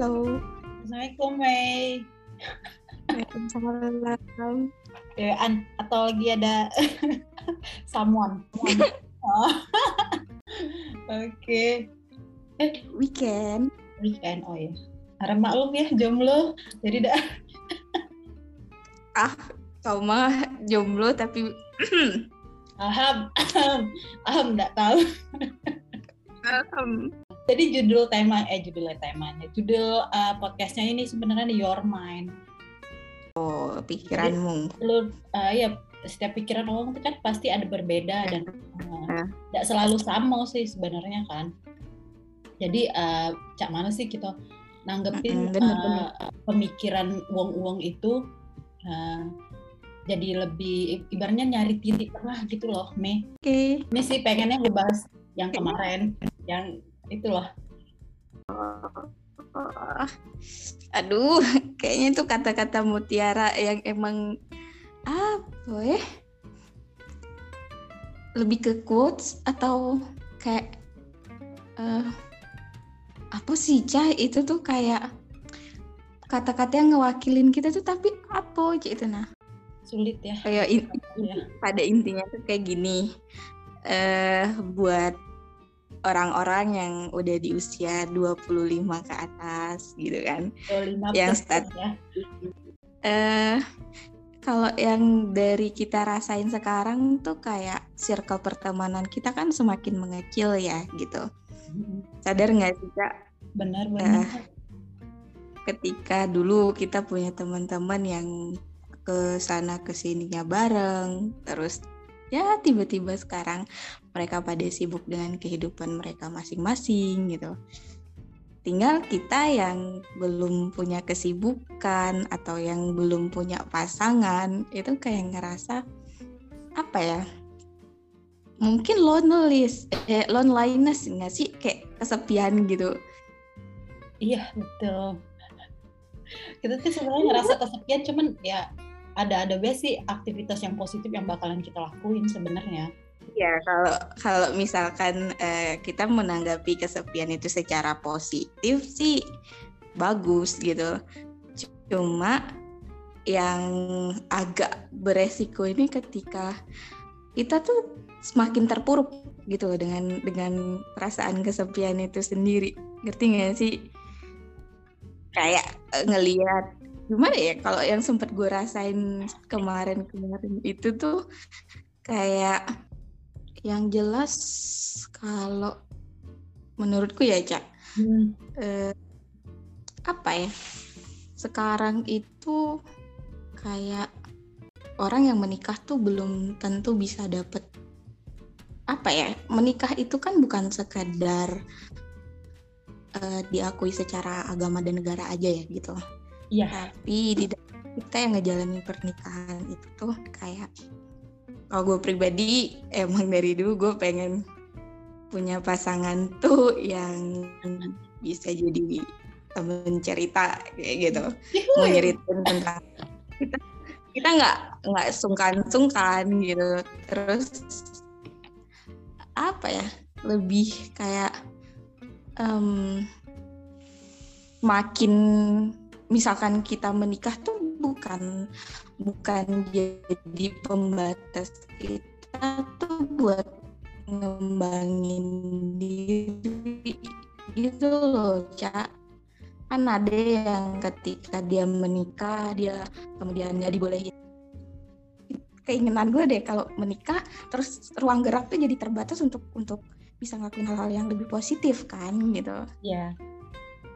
Halo. Assalamualaikum, Mei. Waalaikumsalam. Ya, an- atau lagi ada someone. Oh. Oke. Eh, Weekend. weekend. Oh ya. Harap maklum ya, jomblo. Jadi dah. Ah, kau mah jomblo tapi Aham. Aham. Aham, nggak tahu. um, Jadi judul tema, eh judulnya temanya. Judul uh, podcastnya ini sebenarnya Your Mind. oh, pikiranmu. Lu, uh, ya setiap pikiran orang itu kan pasti ada berbeda dan uh, tidak selalu sama sih sebenarnya kan. Jadi uh, cak mana sih kita nanggepin Mm-mm, bener, uh, bener. pemikiran uang-uang itu uh, jadi lebih ibaratnya nyari titik tengah gitu loh, Me. Oke. Ini sih pengennya ngebahas yang kemarin, yang itu loh. Ah, Aduh, kayaknya itu kata-kata mutiara yang emang apa ya? Lebih ke quotes atau kayak eh apa sih Cah itu tuh kayak kata-kata yang ngewakilin kita tuh tapi apa itu nah Sulit ya. kayak in- Ya. pada intinya tuh kayak gini eh buat orang-orang yang udah di usia 25 ke atas gitu kan lima Yang persen start. ya. eh kalau yang dari kita rasain sekarang tuh kayak circle pertemanan kita kan semakin mengecil ya gitu sadar nggak sih kak Benar benar. ketika dulu kita punya teman-teman yang ke sana ke sininya bareng terus ya tiba-tiba sekarang mereka pada sibuk dengan kehidupan mereka masing-masing gitu. Tinggal kita yang belum punya kesibukan atau yang belum punya pasangan itu kayak ngerasa apa ya mungkin loneliness eh, loneliness nggak sih? Kayak kesepian gitu. Iya betul. Kita tuh sebenarnya ngerasa kesepian, cuman ya ada-ada aja sih aktivitas yang positif yang bakalan kita lakuin sebenarnya. Ya kalau kalau misalkan eh, kita menanggapi kesepian itu secara positif sih bagus gitu. Cuma yang agak beresiko ini ketika kita tuh semakin terpuruk gitu loh dengan dengan perasaan kesepian itu sendiri. Ngerti nggak sih? Kayak eh, ngelihat gimana ya kalau yang sempat gue rasain kemarin-kemarin itu tuh kayak yang jelas kalau menurutku ya cak Hmm. eh, apa ya sekarang itu kayak orang yang menikah tuh belum tentu bisa dapet apa ya menikah itu kan bukan sekedar eh, diakui secara agama dan negara aja ya gitu Iya. tapi di kita yang ngejalanin pernikahan itu tuh kayak kalau gue pribadi emang dari dulu gue pengen punya pasangan tuh yang bisa jadi temen cerita kayak gitu. Mau nyeritain tentang kita kita nggak nggak sungkan-sungkan gitu. Terus apa ya lebih kayak em, makin misalkan kita menikah tuh bukan bukan jadi pembatas kita tuh buat ngembangin diri gitu loh cak kan ada yang ketika dia menikah dia kemudian dia dibolehin. Keinginan gue deh kalau menikah terus ruang gerak tuh jadi terbatas untuk untuk bisa ngelakuin hal-hal yang lebih positif kan gitu. Iya.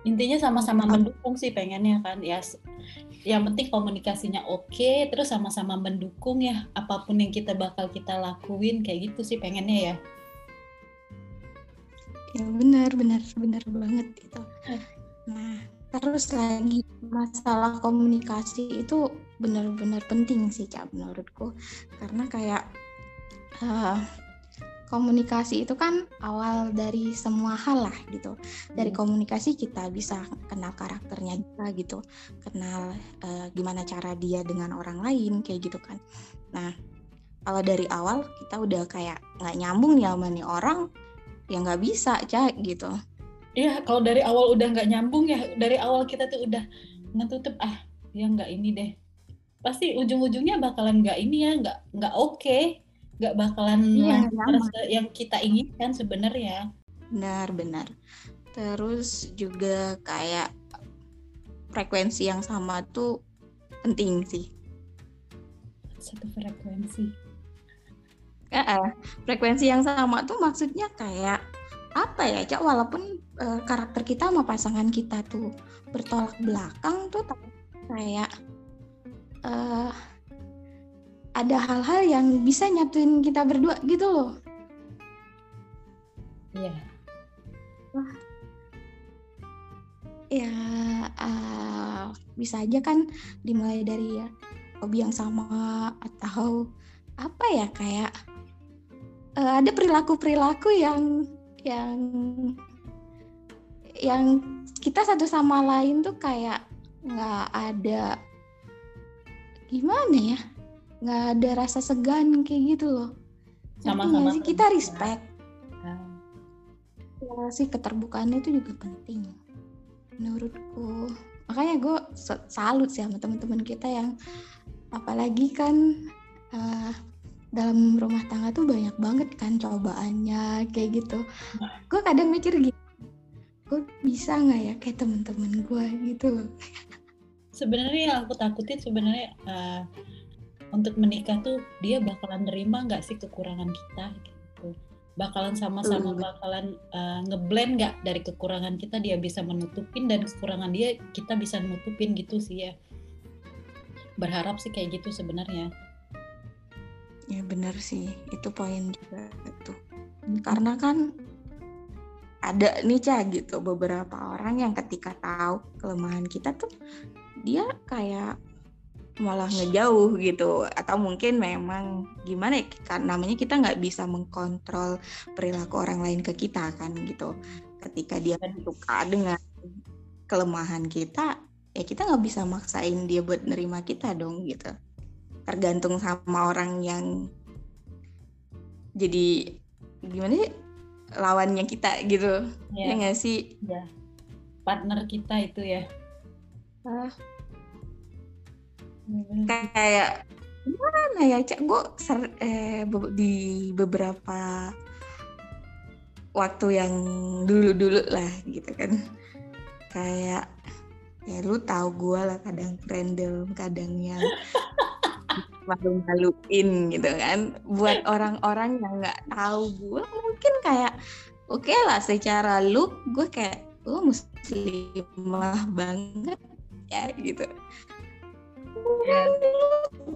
Intinya sama-sama mendukung sih pengennya kan. Ya yang penting komunikasinya oke, terus sama-sama mendukung ya apa pun yang kita bakal kita lakuin kayak gitu sih pengennya ya. ya benar benar benar banget itu Eh. nah terus lagi masalah komunikasi itu benar-benar penting sih cak menurutku karena kayak eh, komunikasi itu kan awal dari semua hal lah gitu dari Hmm. komunikasi kita bisa kenal karakternya kita gitu kenal eh, gimana cara dia dengan orang lain kayak gitu kan nah kalau dari awal kita udah kayak nggak nyambung nih sama nih orang ya nggak bisa cak gitu Iya, kalau dari awal udah nggak nyambung ya, dari awal kita tuh udah ngetutup ah, ya nggak ini deh. Pasti ujung-ujungnya bakalan nggak ini ya, nggak nggak oke, okay. Nggak bakalan Iya, yang kita inginkan sebenarnya. Benar, benar. Terus juga kayak frekuensi yang sama tuh penting sih. Satu frekuensi. Eh, frekuensi yang sama tuh maksudnya kayak apa ya cak walaupun uh, karakter kita sama pasangan kita tuh bertolak belakang tuh kayak uh, ada hal-hal yang bisa nyatuin kita berdua gitu loh. Iya. Wah. Ya uh, bisa aja kan dimulai dari ya hobi yang sama atau apa ya kayak uh, ada perilaku-perilaku yang yang yang kita satu sama lain tuh kayak nggak ada gimana ya nggak ada rasa segan kayak gitu loh. Sama-sama sih? Kita respect. Ya sih keterbukaan itu juga penting menurutku. Makanya gue salut sih sama teman-teman kita yang apalagi kan uh, dalam rumah tangga tuh banyak banget kan cobaannya kayak gitu. Gue kadang mikir gitu gue bisa nggak ya kayak temen-temen gue gitu sebenarnya yang aku takutin sebenarnya uh, untuk menikah tuh dia bakalan nerima nggak sih kekurangan kita gitu. Bakalan sama-sama hmm. bakalan uh, ngeblend nggak dari kekurangan kita dia bisa menutupin dan kekurangan dia kita bisa nutupin gitu sih ya. Berharap sih kayak gitu sebenarnya. Ya benar sih, itu poin juga tuh. Karena kan ada nih cah gitu beberapa orang yang ketika tahu kelemahan kita tuh dia kayak malah ngejauh gitu. Atau mungkin memang gimana ya kan namanya kita nggak bisa mengkontrol perilaku orang lain ke kita kan gitu. Ketika dia suka dengan kelemahan kita ya kita nggak bisa maksain dia buat nerima kita dong gitu. Tergantung sama orang yang jadi gimana sih lawannya kita gitu. Ya, ya nggak sih? Ya. partner kita itu ya. Ah. Kayak gimana ya cak? Gue eh, di beberapa waktu yang dulu-dulu lah gitu kan. Kayak ya lu tahu gue lah kadang random kadang yang malu-maluin gitu kan. Buat orang-orang yang nggak tahu gue mungkin kayak oke okay lah secara look gue kayak gue oh, muslimah banget ya gitu kan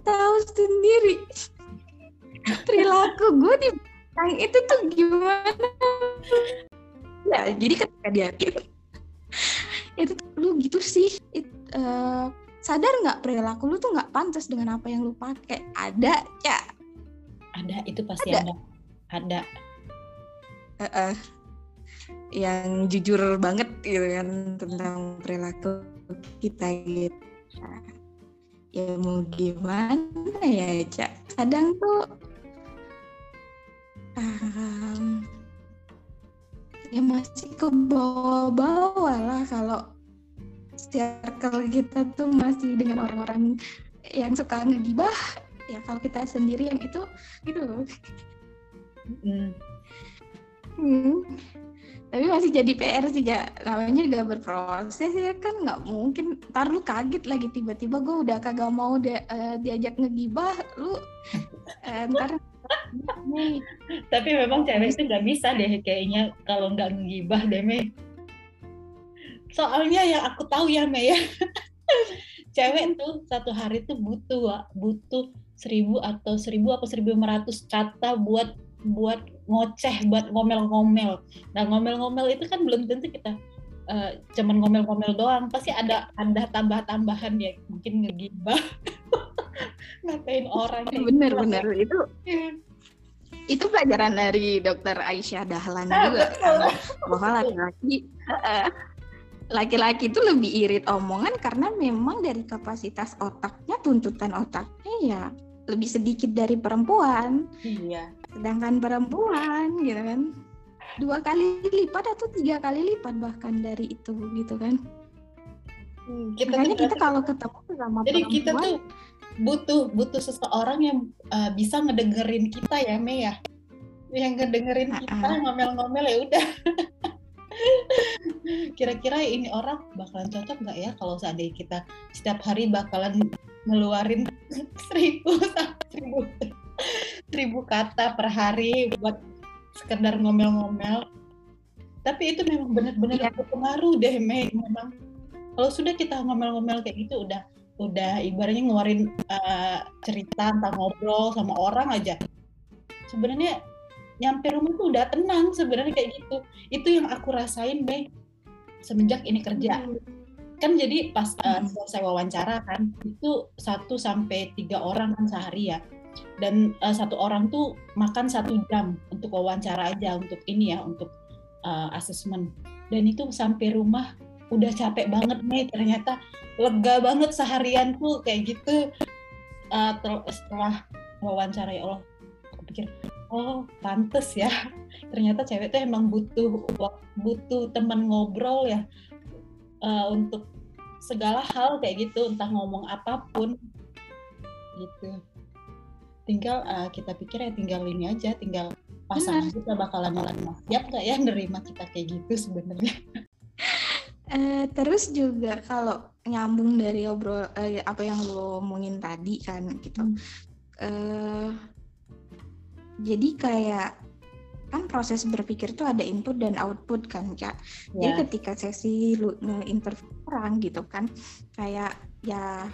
tahu sendiri. Perilaku gue di belakang itu tuh gimana? Ya jadi ketika dia gitu itu lu gitu sih. It, uh, sadar nggak perilaku lu tuh nggak pantas dengan apa yang lu pakai? Ada ya? Ada itu pasti ada. ada, ada. Uh, uh, yang jujur banget gitu kan tentang perilaku kita gitu ya mau gimana ya cak kadang tuh um, ya masih ke bawah-bawah lah kalau circle kita tuh masih dengan orang-orang yang suka ngegibah ya kalau kita sendiri yang itu gitu loh hmm. Hmm. Tapi masih jadi PR sih ya namanya juga berproses ya kan nggak mungkin. Ntar lu kaget lagi tiba-tiba gue udah kagak mau di, uh, diajak ngegibah lu uh, ntar tapi memang cewek itu nggak bisa deh kayaknya kalau nggak ngegibah deh Mei. Soalnya yang aku tahu ya Mei ya. Cewek tuh satu hari tuh butuh butuh seribu atau seribu apa seribu lima ratus kata buat buat ngoceh buat ngomel-ngomel. Nah ngomel-ngomel itu kan belum tentu kita uh, cuman ngomel-ngomel doang. Pasti ada ada tambah-tambahan ya. Mungkin ngegibah. Ngatain orang bener gitu. bener. itu iya. itu pelajaran dari dokter Aisyah Dahlan ah, juga. bahwa laki-laki laki-laki itu lebih irit omongan karena memang dari kapasitas otaknya tuntutan otaknya ya lebih sedikit dari perempuan. Iya. Sedangkan perempuan gitu kan dua kali lipat atau tiga kali lipat bahkan dari itu gitu kan hmm, kita makanya kita kalau ketemu sama jadi perempuan, kita tuh butuh butuh seseorang yang uh, bisa ngedengerin kita ya Mei ya yang ngedengerin uh -uh. kita ngomel-ngomel ya udah kira-kira ini orang bakalan cocok nggak ya kalau seandainya kita setiap hari bakalan ngeluarin seribu seribu seribu kata per hari buat sekedar ngomel-ngomel. Tapi itu memang benar-benar ya. berpengaruh deh Mei. Memang kalau sudah kita ngomel-ngomel kayak gitu udah udah ibaratnya ngeluarin uh, cerita tentang ngobrol sama orang aja. Sebenarnya nyampe rumah tuh udah tenang sebenarnya kayak gitu. Itu yang aku rasain Mei semenjak ini kerja. Hmm. Kan jadi pas uh, selesai wawancara kan itu satu sampai tiga orang kan sehari ya. Dan uh, satu orang tuh makan satu jam untuk wawancara aja untuk ini ya untuk uh, asesmen dan itu sampai rumah udah capek banget nih ternyata lega banget seharian tuh kayak gitu. Uh, setelah wawancara ya Allah aku pikir oh pantes ya. Ternyata cewek tuh emang butuh butuh teman ngobrol ya uh, untuk segala hal kayak gitu entah ngomong apa pun. Gitu. Tinggal uh, kita pikir ya tinggal ini aja tinggal pasangan kita bakalan jalan siap nggak ya nerima kita kayak gitu sebenarnya. Uh, terus juga kalau nyambung dari obrol uh, apa yang lo omongin tadi kan gitu. Hmm. uh, jadi kayak kan proses berpikir tuh ada input dan output kan kak. Yeah. jadi ya. ketika sesi lu interview orang gitu kan kayak ya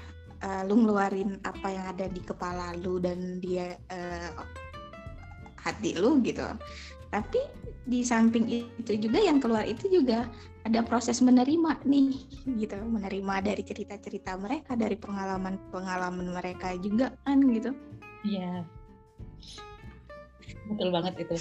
uh, lu ngeluarin apa yang ada di kepala lu dan dia uh, hati lu gitu. Tapi di samping itu juga yang keluar itu juga ada proses menerima nih gitu. Menerima dari cerita-cerita mereka dari pengalaman-pengalaman mereka juga kan gitu. Iya. Betul banget itu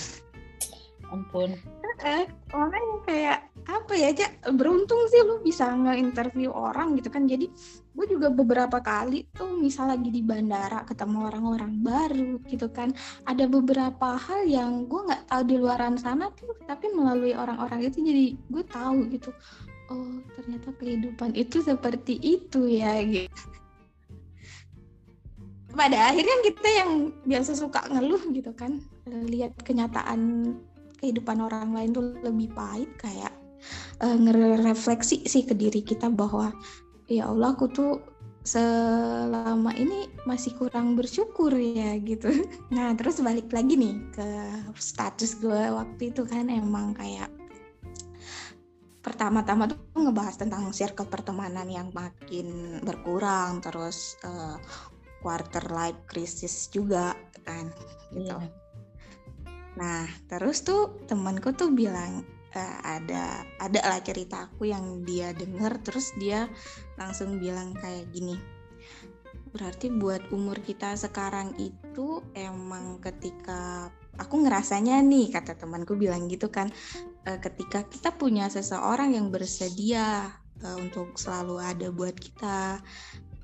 ampun. Eh, makanya kayak apa ya aja beruntung sih lu bisa nge-interview orang gitu kan. Jadi gue juga beberapa kali tuh misal lagi di bandara ketemu orang-orang baru gitu kan. Ada beberapa hal yang gue nggak tahu di luaran sana tuh tapi melalui orang-orang itu jadi gue tahu gitu. Oh ternyata kehidupan itu seperti itu ya gitu. Pada akhirnya kita yang biasa suka ngeluh gitu kan. Lihat kenyataan kehidupan orang lain tuh lebih pahit kayak uh, ngerefleksi sih ke diri kita bahwa ya Allah aku tuh selama ini masih kurang bersyukur ya gitu. Nah terus balik lagi nih ke status gue waktu itu kan emang kayak pertama-tama tuh ngebahas tentang circle pertemanan yang makin berkurang terus uh, quarter life crisis juga kan gitu. Yeah. Nah, terus tuh temanku tuh bilang e, ada ada lah cerita aku yang dia denger terus dia langsung bilang kayak gini. Berarti buat umur kita sekarang itu emang ketika aku ngerasanya nih kata temanku bilang gitu kan e, ketika kita punya seseorang yang bersedia e, untuk selalu ada buat kita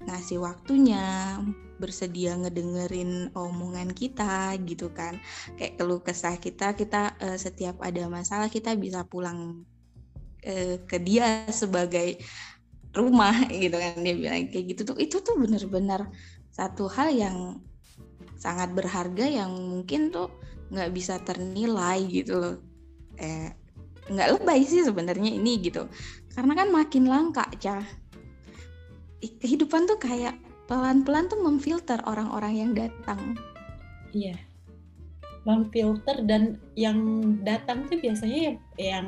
ngasih waktunya, bersedia ngedengerin omongan kita gitu kan. Kayak keluh kesah kita, kita uh, setiap ada masalah kita bisa pulang uh, ke dia sebagai rumah gitu kan. Dia bilang kayak gitu tuh. Itu tuh bener-bener satu hal yang sangat berharga yang mungkin tuh nggak bisa ternilai gitu loh. Eh nggak lebay sih sebenarnya ini gitu. Karena kan makin langka cah kehidupan tuh kayak pelan-pelan tuh memfilter orang-orang yang datang. Iya. Memfilter dan yang datang tuh biasanya yang, yang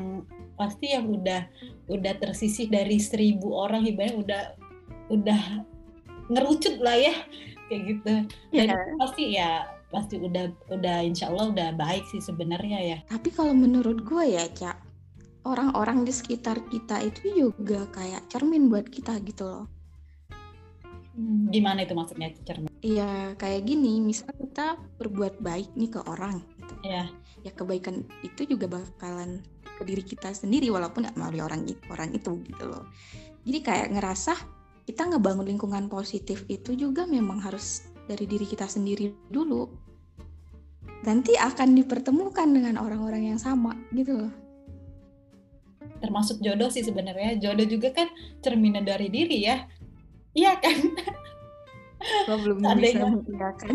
pasti yang udah udah tersisih dari seribu orang ibaratnya udah udah ngerucut lah ya kayak gitu. Dan yeah. pasti ya pasti udah udah insya Allah udah baik sih sebenarnya ya. Tapi kalau menurut gue ya cak orang-orang di sekitar kita itu juga kayak cermin buat kita gitu loh Hmm, gimana itu maksudnya cermin? Iya kayak gini, misal kita berbuat baik nih ke orang, gitu. Iya. Ya kebaikan itu juga bakalan ke diri kita sendiri walaupun nggak melalui orang orang itu gitu loh. Jadi kayak ngerasa kita ngebangun lingkungan positif itu juga memang harus dari diri kita sendiri dulu. nanti akan dipertemukan dengan orang-orang yang sama gitu loh termasuk jodoh sih sebenarnya jodoh juga kan cerminan dari diri ya iya kan Gue belum seandainya, bisa mengiyakan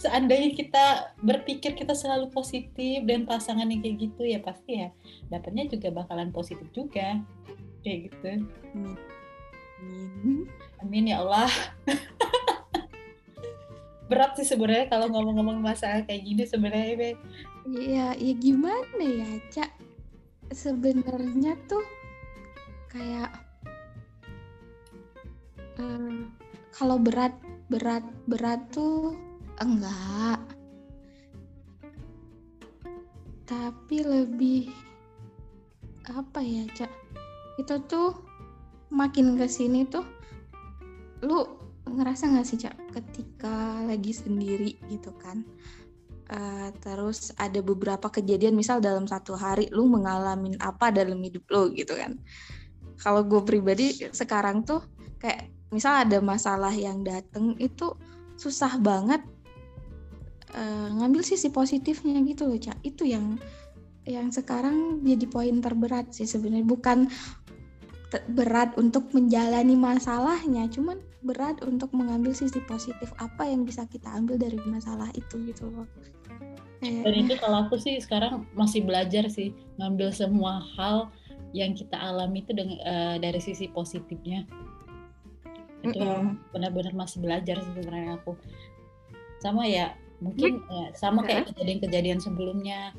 seandainya kita berpikir kita selalu positif dan pasangan yang kayak gitu ya pasti ya dapatnya juga bakalan positif juga kayak gitu hmm. Amin. Amin ya Allah. Berat sih sebenarnya kalau ngomong-ngomong masalah kayak gini sebenarnya. Iya, ya gimana ya, Cak? Sebenarnya tuh kayak kalau berat berat berat tuh enggak. Tapi lebih apa ya cak? Itu tuh makin ke sini tuh lu ngerasa nggak sih cak ketika lagi sendiri gitu kan? Uh, terus ada beberapa kejadian misal dalam satu hari lu mengalami apa dalam hidup lu gitu kan? Kalau gue pribadi sekarang tuh kayak misal ada masalah yang dateng itu susah banget uh, ngambil sisi positifnya gitu loh cak itu yang yang sekarang jadi poin terberat sih sebenarnya bukan berat untuk menjalani masalahnya, cuman berat untuk mengambil sisi positif apa yang bisa kita ambil dari masalah itu gitu loh. Dan itu kalau aku sih sekarang masih belajar sih ngambil semua hal yang kita alami itu dengan uh, dari sisi positifnya. Itu mm -hmm. benar-benar masih belajar sebenarnya aku. Sama ya mungkin ya, sama kayak kejadian-kejadian sebelumnya.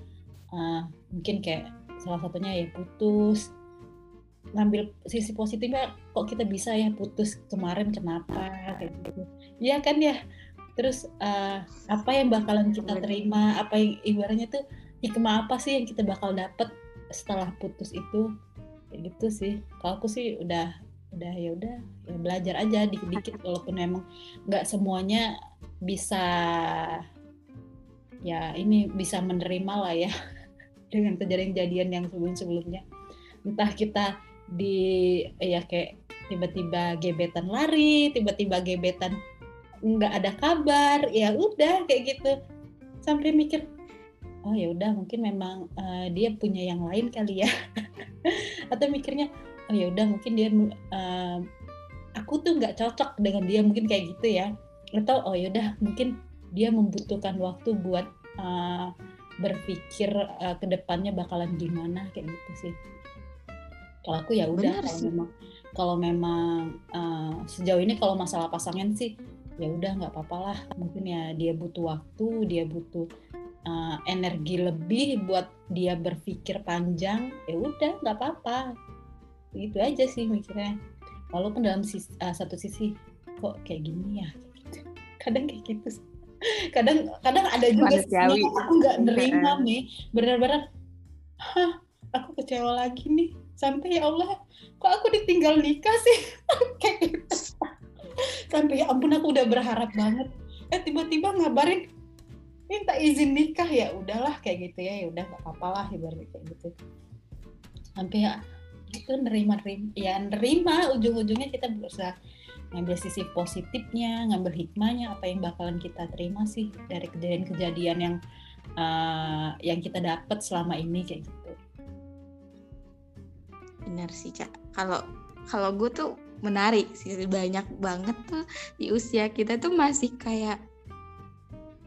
Uh, mungkin kayak salah satunya ya putus. Ngambil sisi positifnya kok kita bisa ya putus kemarin kenapa kayak gitu. Iya kan ya? Terus uh, apa yang bakalan kita terima? Apa yang ibaratnya tuh hikmah apa sih yang kita bakal dapet setelah putus itu? Kayak gitu sih. Kalau aku sih udah udah ya udah ya belajar aja dikit-dikit walaupun memang nggak semuanya bisa ya ini bisa menerima lah ya dengan kejadian-kejadian yang sebelum-sebelumnya entah kita di ya kayak tiba-tiba gebetan lari, tiba-tiba gebetan nggak ada kabar, ya udah kayak gitu. Sampai mikir, oh ya udah mungkin memang uh, dia punya yang lain kali ya. Atau mikirnya, oh ya udah mungkin dia uh, aku tuh nggak cocok dengan dia mungkin kayak gitu ya. Atau oh ya udah mungkin dia membutuhkan waktu buat uh, berpikir uh, ke depannya bakalan gimana kayak gitu sih. Kalau aku ya udah kalau memang kalau memang uh, sejauh ini kalau masalah pasangan sih ya udah nggak apa-apa lah. Mungkin ya dia butuh waktu dia butuh uh, energi lebih buat dia berpikir panjang ya udah nggak apa-apa gitu aja sih mikirnya. Walaupun dalam sisi, uh, satu sisi kok kayak gini ya? Kadang kayak gitu kadang kadang ada juga sih aku nggak nerima nih. Benar-benar hah aku kecewa lagi nih. Sampai ya Allah kok aku ditinggal nikah sih? Kayak gitu. Sampai ya ampun aku udah berharap banget. Eh tiba-tiba ngabarin minta izin nikah. Ya udahlah kayak gitu ya. Ya udah gak apa-apa lah ibaratnya kayak gitu. Sampai ya itu nerima nerima ya nerima. Ujung-ujungnya kita berusaha ngambil sisi positifnya ngambil hikmahnya apa yang bakalan kita terima sih dari kejadian-kejadian yang uh, yang kita dapat selama ini kayak gitu. Benar sih cak kalau kalau gue tuh menarik sih banyak banget tuh di usia kita tuh masih kayak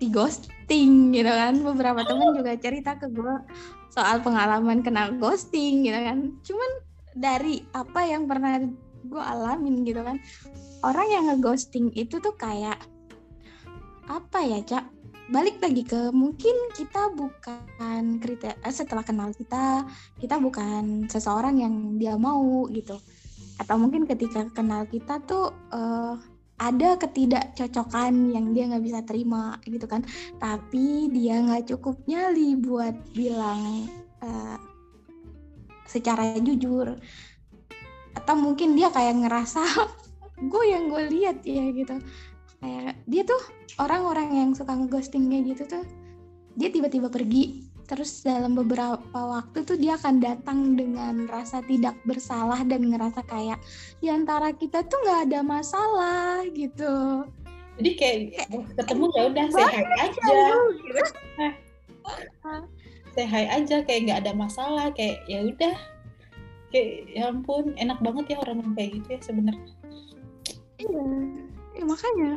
di ghosting gitu kan. Beberapa temen juga cerita ke gue soal pengalaman kena ghosting gitu kan. Cuman dari apa yang pernah gue alamin gitu kan. Orang yang ngeghosting itu tuh kayak apa ya cak? Balik lagi ke mungkin kita bukan kriteria eh, setelah kenal kita kita bukan seseorang yang dia mau gitu. Atau mungkin ketika kenal kita tuh uh, ada ketidakcocokan yang dia nggak bisa terima gitu kan. Tapi dia nggak cukup nyali buat bilang uh, secara jujur. Atau mungkin dia kayak ngerasa gue yang gue lihat ya gitu. Kayak dia tuh orang-orang yang suka ngeghosting kayak gitu tuh dia tiba-tiba pergi. Terus dalam beberapa waktu tuh dia akan datang dengan rasa tidak bersalah dan ngerasa kayak di antara kita tuh nggak ada masalah gitu. Jadi kayak ketemu ya udah hi aja. gitu. hi aja kayak nggak ada masalah kayak ya udah. Kayak ya ampun enak banget ya orang yang kayak gitu ya sebenarnya. Iya. Ya, makanya.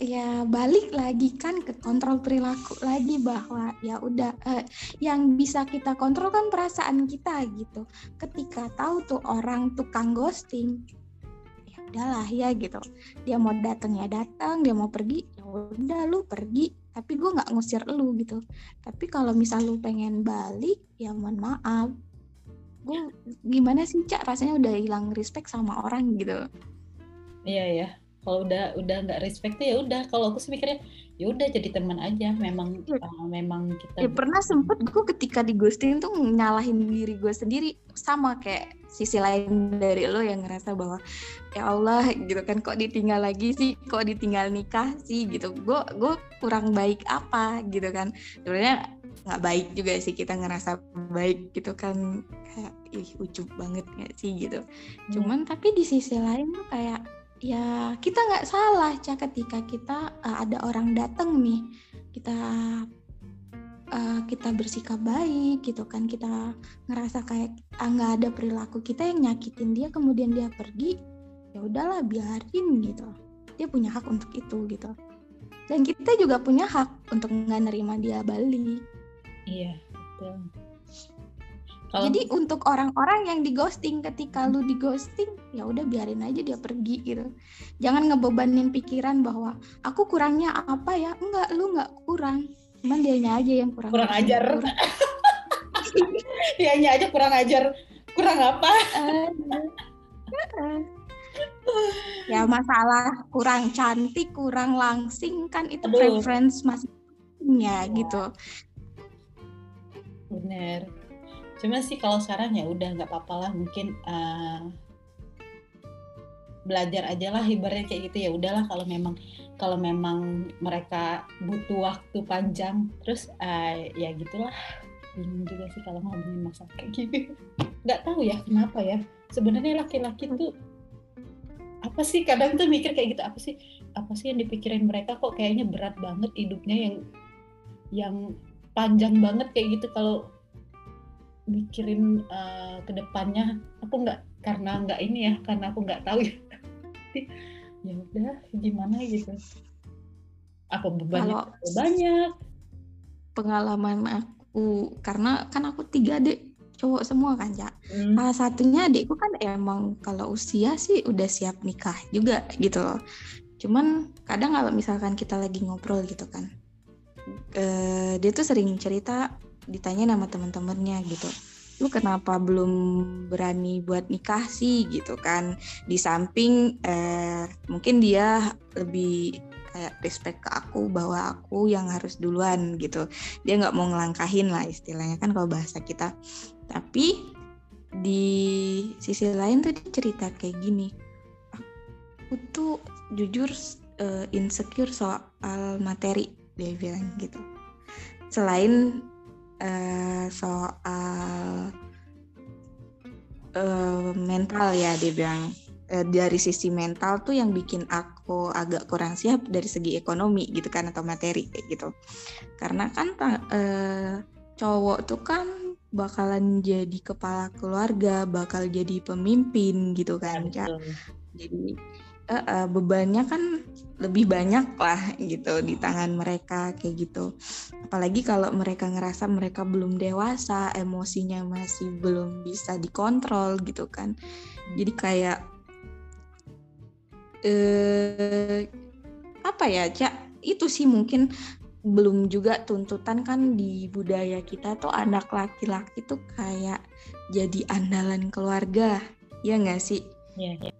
Ya balik lagi kan ke kontrol perilaku lagi bahwa ya udah eh, yang bisa kita kontrol kan perasaan kita gitu. Ketika tahu tuh orang tukang ghosting ya udahlah ya gitu. Dia mau datang ya datang. Dia mau pergi ya udah lu pergi tapi gue nggak ngusir lu gitu. Tapi kalau misal lu pengen balik ya mohon maaf. Gue gimana sih cak? Rasanya udah hilang respect sama orang gitu. Iya ya kalau udah udah nggak respect tuh ya udah. Kalau aku sih mikirnya ya udah jadi teman aja memang ya. uh, memang kita ya pernah sempet gue ketika di ghosting tuh nyalahin diri gue sendiri sama kayak sisi lain dari lo yang ngerasa bahwa ya Allah gitu kan kok ditinggal lagi sih? Kok ditinggal nikah sih? Gitu. Gue gue kurang baik apa gitu kan. Sebenarnya nggak baik juga sih kita ngerasa baik gitu kan. Kayak ih ucup banget nggak sih? Gitu. Hmm. cuman tapi di sisi lain tuh kayak ya kita nggak salah cak ketika kita uh, ada orang datang nih. Kita uh, kita bersikap baik gitu kan kita ngerasa kayak nggak uh, ada perilaku kita yang nyakitin dia kemudian dia pergi ya udahlah biarin gitu. Dia punya hak untuk itu gitu. Dan kita juga punya hak untuk nggak nerima dia balik. Iya, betul. Kalau... Jadi untuk orang-orang yang di ghosting ketika lu di ghosting ya udah biarin aja dia pergi gitu. Jangan ngebebanin pikiran bahwa aku kurangnya apa ya? Enggak, lu enggak kurang. Cuman dianya aja yang kurang. Kurang ajar. dianya aja kurang ajar. Kurang apa? ya masalah kurang cantik, kurang langsing kan itu Aduh. preference masing-masingnya gitu bener cuma sih kalau sekarang ya udah nggak apa-apa lah mungkin uh, belajar aja lah ibaratnya kayak gitu. Ya udahlah kalau memang kalau memang mereka butuh waktu panjang terus uh, ya gitulah. Bingung juga sih kalau ngomongin masalah kayak gitu nggak tahu ya kenapa ya. Sebenarnya laki-laki tuh apa sih? Kadang tuh mikir kayak gitu apa sih? Apa sih yang dipikirin mereka kok kayaknya berat banget hidupnya yang yang panjang banget kayak gitu. Kalau mikirin uh, ke depannya aku nggak karena nggak ini ya karena aku nggak tahu ya. Ya udah gimana gitu. Apa bebannya kalau banyak. pengalaman aku karena kan aku tiga adik cowok semua kan ya hmm. salah satunya adikku kan emang kalau usia sih udah siap nikah juga gitu loh. Cuman kadang kalau misalkan kita lagi ngobrol gitu kan uh, dia tuh sering cerita ditanya nama teman-temannya gitu. Lu kenapa belum berani buat nikah sih gitu kan? Di samping uh, mungkin dia lebih kayak respect ke aku bahwa aku yang harus duluan gitu. Dia nggak mau ngelangkahin lah istilahnya kan kalau bahasa kita. Tapi di sisi lain tuh dia cerita kayak gini. Aku tuh jujur uh, insecure soal materi dia bilang gitu. Selain uh, soal uh, mental ya dia bilang. Uh, dari sisi mental tuh yang bikin aku agak kurang siap dari segi ekonomi gitu kan atau materi kayak gitu. Karena kan uh, cowok tuh kan bakalan jadi kepala keluarga bakal jadi pemimpin gitu kan ya, jadi uh, uh, bebannya kan lebih banyak lah gitu di tangan mereka kayak gitu. Apalagi kalau mereka ngerasa mereka belum dewasa emosinya masih belum bisa dikontrol gitu kan. Jadi kayak eh apa ya cak? Itu sih mungkin belum juga tuntutan kan di budaya kita tuh anak laki-laki tuh kayak jadi andalan keluarga. Ya nggak sih? Yeah, eh,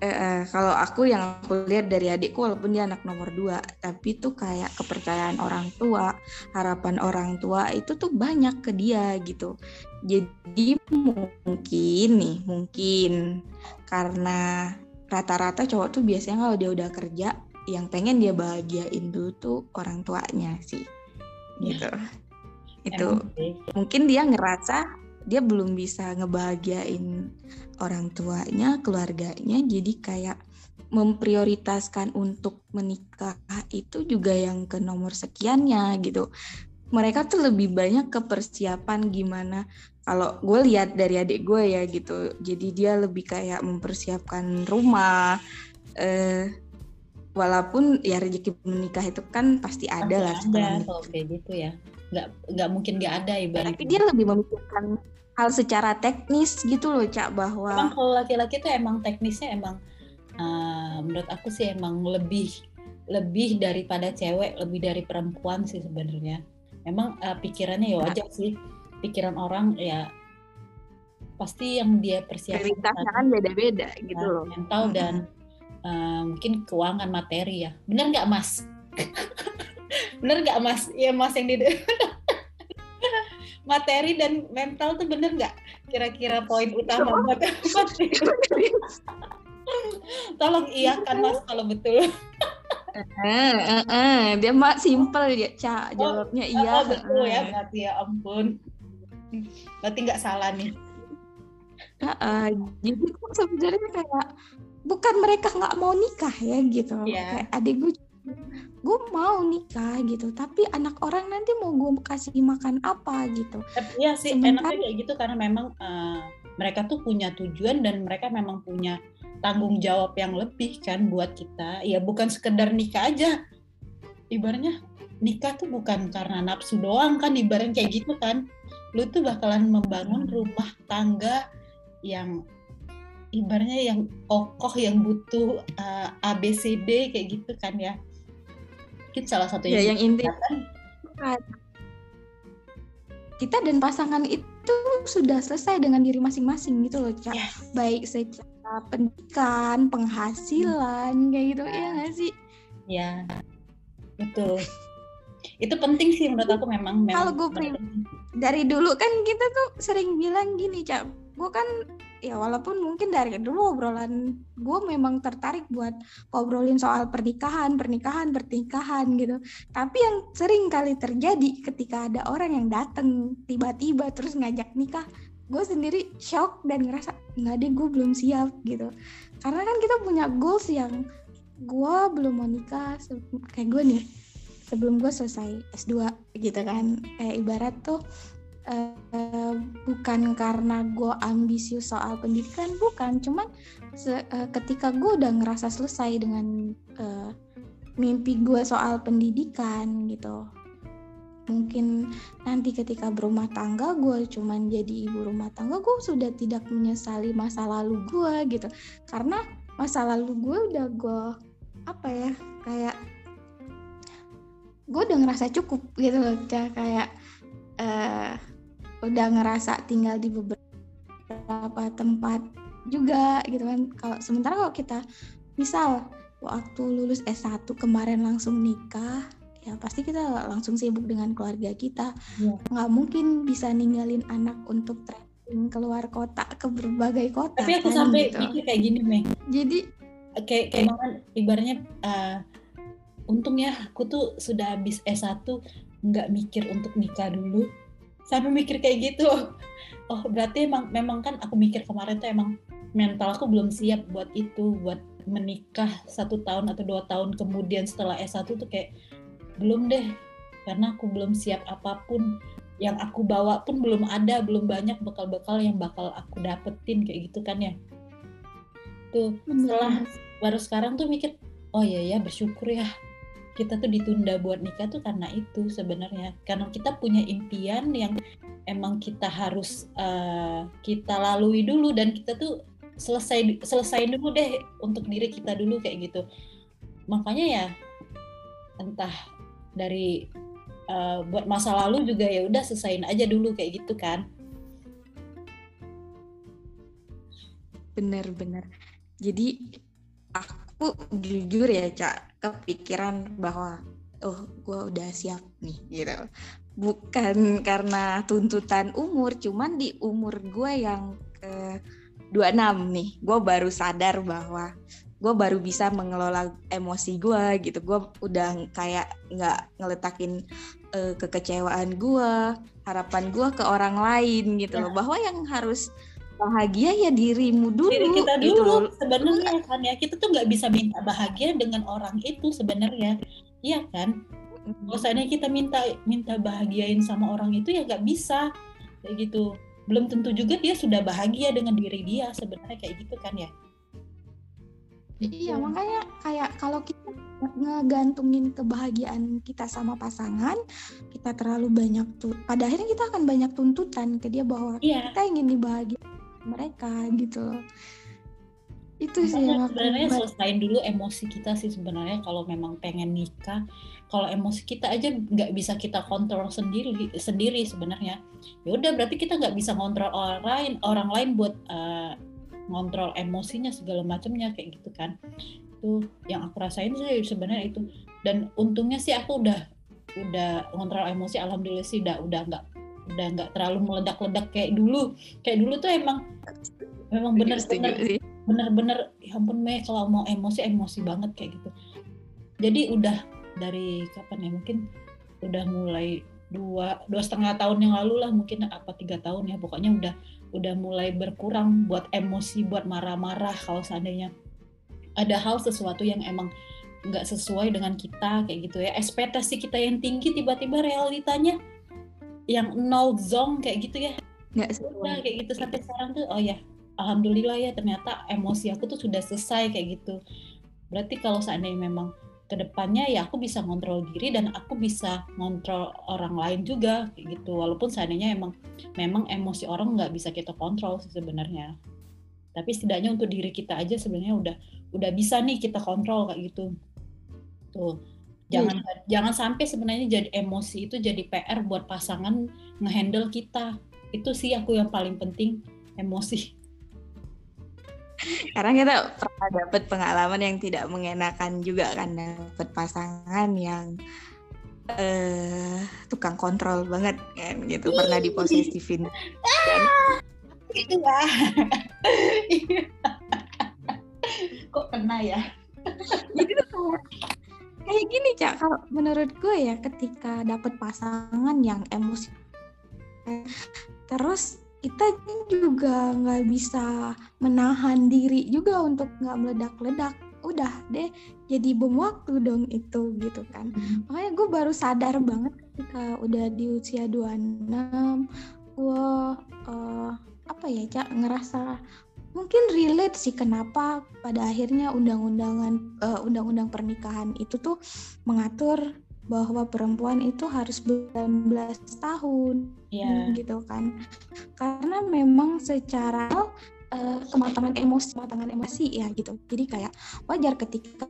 eh, kalau aku yang aku lihat dari adikku walaupun dia anak nomor dua tapi tuh kayak kepercayaan orang tua harapan orang tua itu tuh banyak ke dia gitu. Jadi mungkin nih mungkin karena rata-rata cowok tuh biasanya kalau dia udah kerja yang pengen dia bahagiain dulu tuh orang tuanya sih. Gitu. Ya. itu mungkin dia ngerasa dia belum bisa ngebahagiain orang tuanya, keluarganya, jadi kayak memprioritaskan untuk menikah itu juga yang ke nomor sekiannya gitu. Mereka tuh lebih banyak ke persiapan gimana kalau gue lihat dari adik gue ya gitu. Jadi dia lebih kayak mempersiapkan rumah eh, walaupun ya rezeki menikah itu kan pasti ada lah ada kalau kayak gitu ya nggak nggak mungkin nggak ada ibaratnya. tapi dia lebih memikirkan hal secara teknis gitu loh cak bahwa emang kalau laki-laki tuh emang teknisnya emang uh, menurut aku sih emang lebih lebih daripada cewek lebih dari perempuan sih sebenarnya. Emang uh, pikirannya ya nah. wajar sih. Pikiran orang ya pasti yang dia persiapkan prioritasnya kan beda-beda gitu loh. mental dan uh, mungkin keuangan materi ya. Benar nggak mas bener nggak mas? Ya mas yang di materi dan mental tuh bener nggak? Kira-kira poin utama buat tolong iya kan mas kalau betul. Eh, eh, eh. dia mak simple ya cak oh, jawabnya oh, iya. oh, betul ya berarti ya ampun. Berarti nggak salah nih. Uh, uh, jadi sebenarnya kayak bukan mereka nggak mau nikah ya gitu. Yeah. kayak adik gue gue mau nikah gitu tapi anak orang nanti mau gue kasih makan apa gitu. Iya sih Sementara, enaknya kayak gitu karena memang uh, mereka tuh punya tujuan dan mereka memang punya tanggung jawab yang lebih kan buat kita. Ya bukan sekedar nikah aja. Ibaratnya nikah tuh bukan karena nafsu doang kan ibaratnya kayak gitu kan. Lu tuh bakalan membangun rumah tangga yang ibaratnya yang kokoh yang butuh uh, eh, ABCD kayak gitu kan ya mungkin salah satu ya, yang inti kita dan pasangan itu sudah selesai dengan diri masing-masing gitu loh cak. Yes. baik secara pendidikan penghasilan kayak gitu ya nggak sih? Ya betul. Itu penting sih menurut aku memang, memang kalau gue dari dulu kan kita tuh sering bilang gini cak. Gue kan ya walaupun mungkin dari dulu obrolan gue memang tertarik buat ngobrolin soal pernikahan pernikahan pernikahan gitu. Tapi yang sering kali terjadi ketika ada orang yang dateng tiba-tiba terus ngajak nikah gue sendiri shock dan ngerasa nggak deh gue belum siap gitu. Karena kan kita punya goals yang gue belum mau nikah kayak gue nih sebelum gue selesai S2 gitu kan. Kayak ibarat tuh uh, bukan karena gue ambisius soal pendidikan bukan. Cuman uh, ketika gue udah ngerasa selesai dengan uh, mimpi gue soal pendidikan gitu. Mungkin nanti ketika berumah tangga gue cuman jadi ibu rumah tangga gue sudah tidak menyesali masa lalu gue gitu. Karena masa lalu gue udah gue apa ya kayak gue udah ngerasa cukup gitu loh kayak uh, udah ngerasa tinggal di beberapa tempat juga gitu kan kalau sementara kalau kita misal waktu lulus S1 kemarin langsung nikah ya pasti kita langsung sibuk dengan keluarga kita ya. nggak mungkin bisa ninggalin anak untuk traveling keluar kota ke berbagai kota tapi aku kan, sampai gitu. mikir kayak gini Meng jadi kayak kayak ibaratnya uh, untung ya aku tuh sudah habis S1 nggak mikir untuk nikah dulu sampai mikir kayak gitu. Oh berarti emang memang kan aku mikir kemarin tuh emang mental aku belum siap buat itu buat menikah satu tahun atau dua tahun kemudian setelah S1 tuh kayak belum deh. Karena aku belum siap apa pun. Yang aku bawa pun belum ada belum banyak bekal-bekal yang bakal aku dapetin kayak gitu kan ya. Tuh setelah baru sekarang tuh mikir oh iya ya bersyukur ya kita tuh ditunda buat nikah tuh karena itu sebenarnya. Karena kita punya impian yang emang kita harus uh, kita lalui dulu dan kita tuh selesai selesai dulu deh untuk diri kita dulu kayak gitu. Makanya ya entah dari uh, buat masa lalu juga ya udah selesaiin aja dulu kayak gitu kan. Bener-bener jadi aku jujur ya cak kepikiran bahwa oh gue udah siap nih gitu. Bukan karena tuntutan umur cuman di umur gue yang ke 26 nih gue baru sadar bahwa gue baru bisa mengelola emosi gue gitu. Gue udah kayak nggak ngeletakin uh, kekecewaan gue harapan gue ke orang lain gitu loh. Ya. bahwa yang harus bahagia ya dirimu dulu diri kita gitu dulu loh. sebenarnya kan ya. Kita tuh nggak bisa minta bahagia dengan orang itu sebenarnya. Iya kan? Seandainya kita minta minta bahagiain sama orang itu ya nggak bisa. Kayak gitu. Belum tentu juga dia sudah bahagia dengan diri dia sebenarnya kayak gitu kan ya. Iya, makanya kayak kalau kita ngegantungin kebahagiaan kita sama pasangan, kita terlalu banyak tuh. Pada akhirnya kita akan banyak tuntutan ke dia bahwa iya. kita ingin dibahagiakan mereka gitu. loh. Itu sih yang aku sebenarnya selesain dulu emosi kita sih sebenarnya kalau memang pengen nikah kalau emosi kita aja nggak bisa kita kontrol sendiri sendiri sebenarnya ya udah berarti kita nggak bisa kontrol orang lain orang lain buat eh, ngontrol emosinya segala macamnya kayak gitu kan itu yang aku rasain sih sebenarnya itu dan untungnya sih aku udah udah ngontrol emosi alhamdulillah sih udah udah nggak udah nggak terlalu meledak-ledak kayak dulu. Kayak dulu tuh emang memang bener-bener bener-bener ya ampun me kalau mau emosi emosi banget kayak gitu. Jadi udah dari kapan ya mungkin udah mulai dua dua setengah tahun yang lalu lah mungkin apa tiga tahun ya pokoknya udah udah mulai berkurang buat emosi buat marah-marah kalau seandainya ada hal sesuatu yang emang nggak sesuai dengan kita kayak gitu ya. Ekspektasi kita yang tinggi tiba-tiba realitanya yang nol zong kayak gitu ya. Nggak udah sesuai. kayak gitu sampai sekarang tuh oh ya alhamdulillah ya ternyata emosi aku tuh sudah selesai kayak gitu. Berarti kalau seandainya memang ke depannya ya aku bisa ngontrol diri dan aku bisa ngontrol orang lain juga kayak gitu. Walaupun seandainya emang memang emosi orang nggak bisa kita kontrol sih sebenarnya. Tapi setidaknya untuk diri kita aja sebenarnya udah udah bisa nih kita kontrol kayak gitu. Tuh jangan jangan sampai sebenarnya jadi emosi itu jadi PR buat pasangan ngehandle kita. Itu sih aku yang paling penting emosi. Karena kita pernah dapat pengalaman yang tidak mengenakan juga kan dapat pasangan yang eh tukang kontrol banget kan gitu. Pernah diposesifin kan? Itu lah kok kena ya? Jadi kayak gini cak. Kalau menurut gue ya ketika dapat pasangan yang emosi terus kita juga nggak bisa menahan diri juga untuk nggak meledak-ledak. Udah deh jadi bom waktu dong itu gitu kan. Makanya gue baru sadar banget ketika udah di usia 26 gue eh, apa ya cak ngerasa mungkin relate sih kenapa pada akhirnya undang-undangan eh, undang-undang pernikahan itu tuh mengatur bahwa perempuan itu harus 19 tahun ya gitu kan. Karena memang secara eh, kematangan emosi kematangan emosi ya gitu. Jadi kayak wajar ketika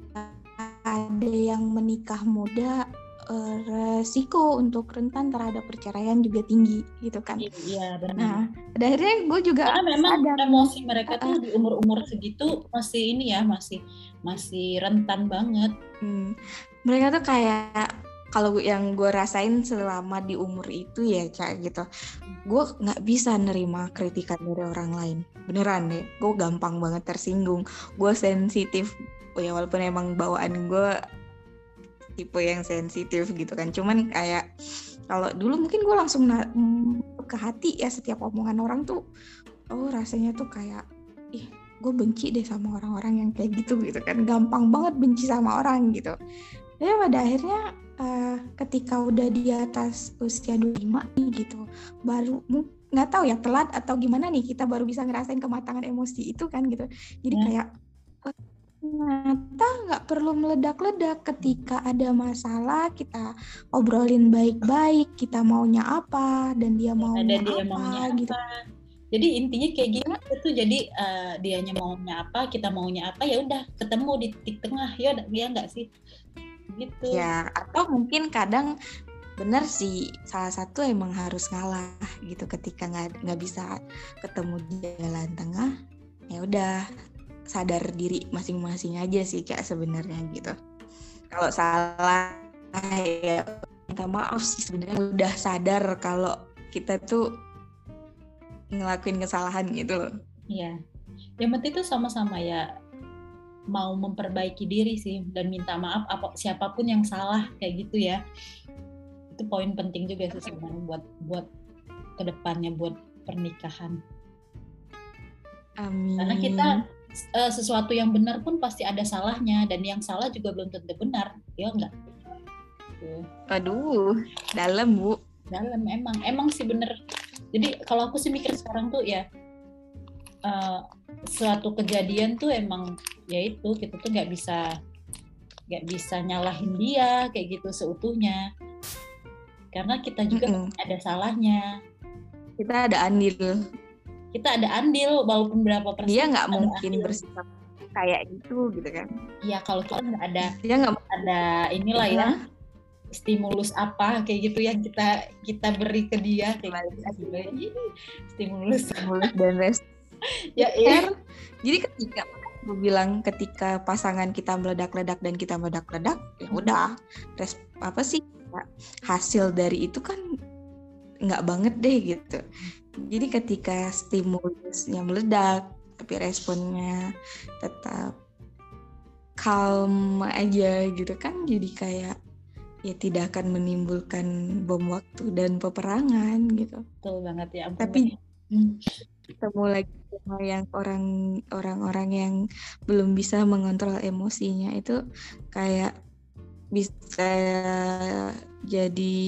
ada yang menikah muda eh, resiko untuk rentan terhadap perceraian juga tinggi gitu kan. Iya benar. Nah pada akhirnya gue juga karena memang sadar. emosi mereka tuh di umur umur segitu masih ini ya masih masih rentan banget. Hmm, mereka tuh kayak kalau yang gue rasain selama di umur itu ya cak gitu. Gue nggak bisa nerima kritikan dari orang lain. Beneran deh gue gampang banget tersinggung. Gue sensitif oh ya walaupun emang bawaan gue tipe yang sensitif gitu kan. Cuman kayak kalau dulu mungkin gue langsung na- mm, ke hati ya setiap omongan orang tuh oh rasanya tuh kayak ih gue benci deh sama orang-orang yang kayak gitu gitu kan. Gampang banget benci sama orang gitu. Ya pada akhirnya eh, ketika udah di atas usia 25 nih gitu baru nggak tahu ya telat atau gimana nih kita baru bisa ngerasain kematangan emosi itu kan gitu. Jadi Ya. kayak ternyata nggak perlu meledak-ledak. Ketika ada masalah kita obrolin baik-baik kita maunya apa dan dia maunya dan dia apa maunya gitu. Apa jadi intinya kayak gitu itu jadi eh, dianya maunya apa kita maunya apa ya udah ketemu di titik tengah ya ya nggak sih? Gitu. Ya, atau mungkin kadang bener sih salah satu emang harus ngalah gitu. Ketika nggak nggak bisa ketemu di jalan tengah ya udah sadar diri masing-masing aja sih kayak sebenarnya gitu kalau salah ya minta maaf sih sebenarnya udah sadar kalau kita tuh ngelakuin kesalahan gitu loh Iya. Yang penting itu sama-sama ya mau memperbaiki diri sih dan minta maaf apa siapa pun yang salah kayak gitu ya. Itu poin penting juga sih sebenarnya buat buat ke depannya buat pernikahan. Amin. Karena kita uh, sesuatu yang benar pun pasti ada salahnya dan yang salah juga belum tentu benar, ya enggak? Aduh, dalam bu. Dalam emang, emang sih bener. Jadi kalau aku sih mikir sekarang tuh ya uh, suatu kejadian tuh emang ya itu kita tuh nggak bisa nggak bisa nyalahin dia kayak gitu seutuhnya karena kita juga mm -mm. ada salahnya kita ada andil kita ada andil walaupun berapa persen dia nggak mungkin andil. bersikap kayak gitu gitu kan? Ya kalau kita nggak ada dia nggak ada inilah ya stimulus apa kayak gitu yang kita kita beri ke dia kayak gitu. stimulus. Stimulus dan rest. Ya iya. jadi ketika gue bilang ketika pasangan kita meledak-ledak dan kita meledak-ledak ya udah. Res apa sih? Hasil dari itu kan nggak banget deh gitu jadi ketika stimulusnya meledak tapi responnya tetap calm aja gitu kan jadi kayak ya tidak akan menimbulkan bom waktu dan peperangan gitu. Betul banget ya. Ampun. Tapi hmm. ketemu lagi sama yang orang orang-orang yang belum bisa mengontrol emosinya itu kayak bisa jadi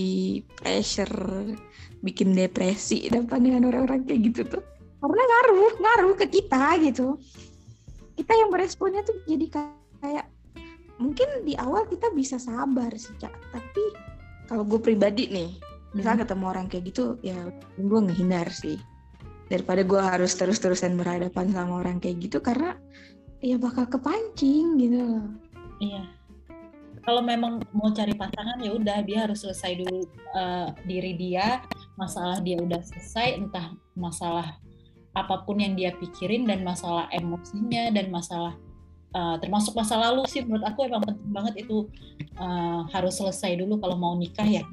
pressure bikin depresi depan dengan orang-orang kayak gitu tuh. Karena ngaruh ngaruh ke kita gitu. Kita yang beresponnya tuh jadi kayak mungkin di awal kita bisa sabar sih cak tapi kalau gue pribadi nih misal hmm. ketemu orang kayak gitu ya gue ngehindar sih. Daripada gue harus terus-terusan berhadapan sama orang kayak gitu karena ya bakal kepancing gitu loh. Iya kalau memang mau cari pasangan ya udah dia harus selesai dulu uh, diri dia masalah dia udah selesai entah masalah apa pun yang dia pikirin dan masalah emosinya dan masalah uh, termasuk masa lalu sih menurut aku emang penting banget itu uh, harus selesai dulu kalau mau nikah ya.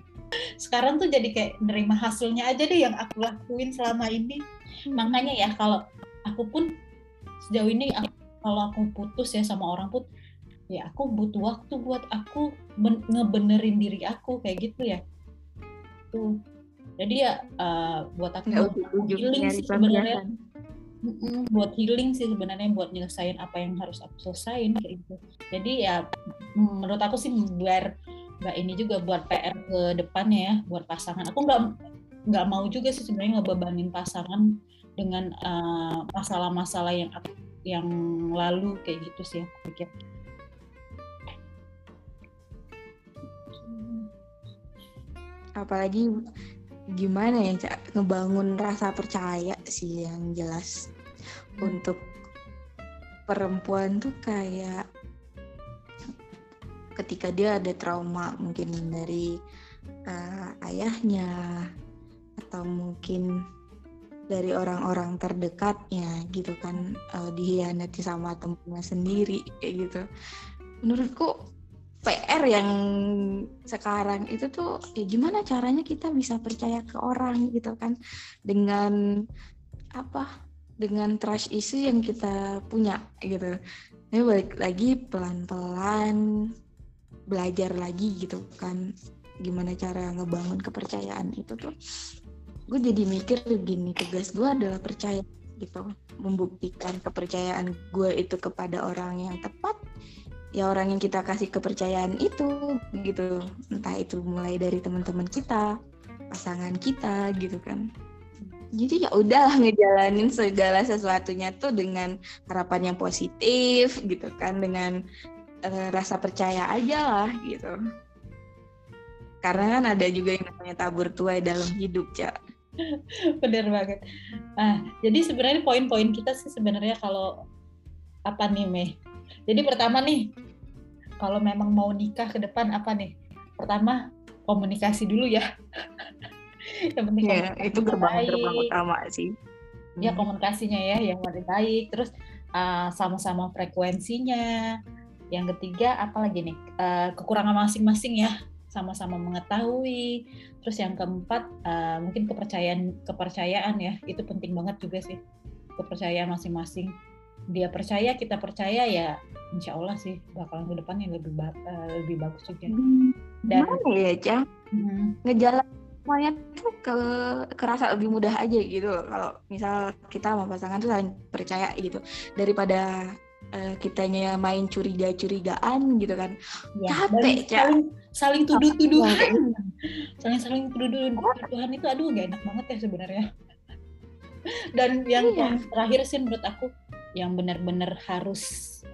Sekarang tuh jadi kayak nerima hasilnya aja deh yang aku lakuin selama ini. Makanya ya kalau aku pun sejauh ini aku, kalau aku putus ya sama orang pun ya aku butuh waktu buat aku ngebenerin diri aku kayak gitu ya. Tuh. Jadi ya uh, buat aku, ya, healing sih sebenarnya. Mm-mm, buat healing sih sebenarnya buat nyelesain apa yang harus aku selesain kayak gitu. Jadi ya menurut aku sih biar nggak ini juga buat PR ke depannya ya buat pasangan. Aku nggak nggak mau juga sih sebenarnya ngebebanin pasangan dengan eh, masalah-masalah yang yang lalu kayak gitu sih aku pikir apalagi gimana ya Cak ngebangun rasa percaya sih yang jelas hmm. untuk perempuan tuh kayak ketika dia ada trauma mungkin dari uh, ayahnya atau mungkin dari orang-orang terdekatnya gitu kan uh, dihianati sama temennya sendiri kayak gitu menurutku PR yang sekarang itu tuh ya gimana caranya kita bisa percaya ke orang gitu kan? Dengan apa? Dengan trust issue yang kita punya gitu. Ini balik lagi pelan-pelan belajar lagi gitu kan. Gimana cara ngebangun kepercayaan itu tuh. Gue jadi mikir gini tugas gue adalah percaya gitu. Membuktikan kepercayaan gue itu kepada orang yang tepat ya orang yang kita kasih kepercayaan itu gitu. Entah itu mulai dari teman-teman kita pasangan kita gitu kan. Jadi ya udahlah ngejalanin segala sesuatunya tuh dengan harapan yang positif gitu kan. Dengan uh, rasa percaya aja lah gitu. Karena kan ada juga yang namanya tabur tuai dalam hidup ya bener banget. Ah jadi sebenarnya poin-poin kita sih sebenarnya kalau apa nih Mei jadi pertama nih, kalau memang mau nikah ke depan apa nih? Pertama komunikasi dulu ya. yang penting ya, itu gerbang gerbang utama sih. Ya hmm. komunikasinya ya yang lebih baik. Terus uh, sama-sama frekuensinya. Yang ketiga apa lagi nih? Uh, kekurangan masing-masing ya sama-sama mengetahui. Terus yang keempat uh, mungkin kepercayaan kepercayaan ya itu penting banget juga sih kepercayaan masing-masing dia percaya kita percaya ya insya Allah sih bakalan ke depannya lebih ba uh, lebih bagus juga. Dan mana ya cah hmm. ngejalan semuanya tuh ke kerasa lebih mudah aja gitu kalau misal kita sama pasangan tuh saling percaya gitu. Daripada uh, kitanya main curiga-curigaan gitu kan. Ya, capek saling, saling tuduh-tuduhan. saling saling tuduh-tuduhan itu aduh gak enak banget ya sebenarnya. Dan yang, iya. terakhir sih menurut aku yang benar-benar harus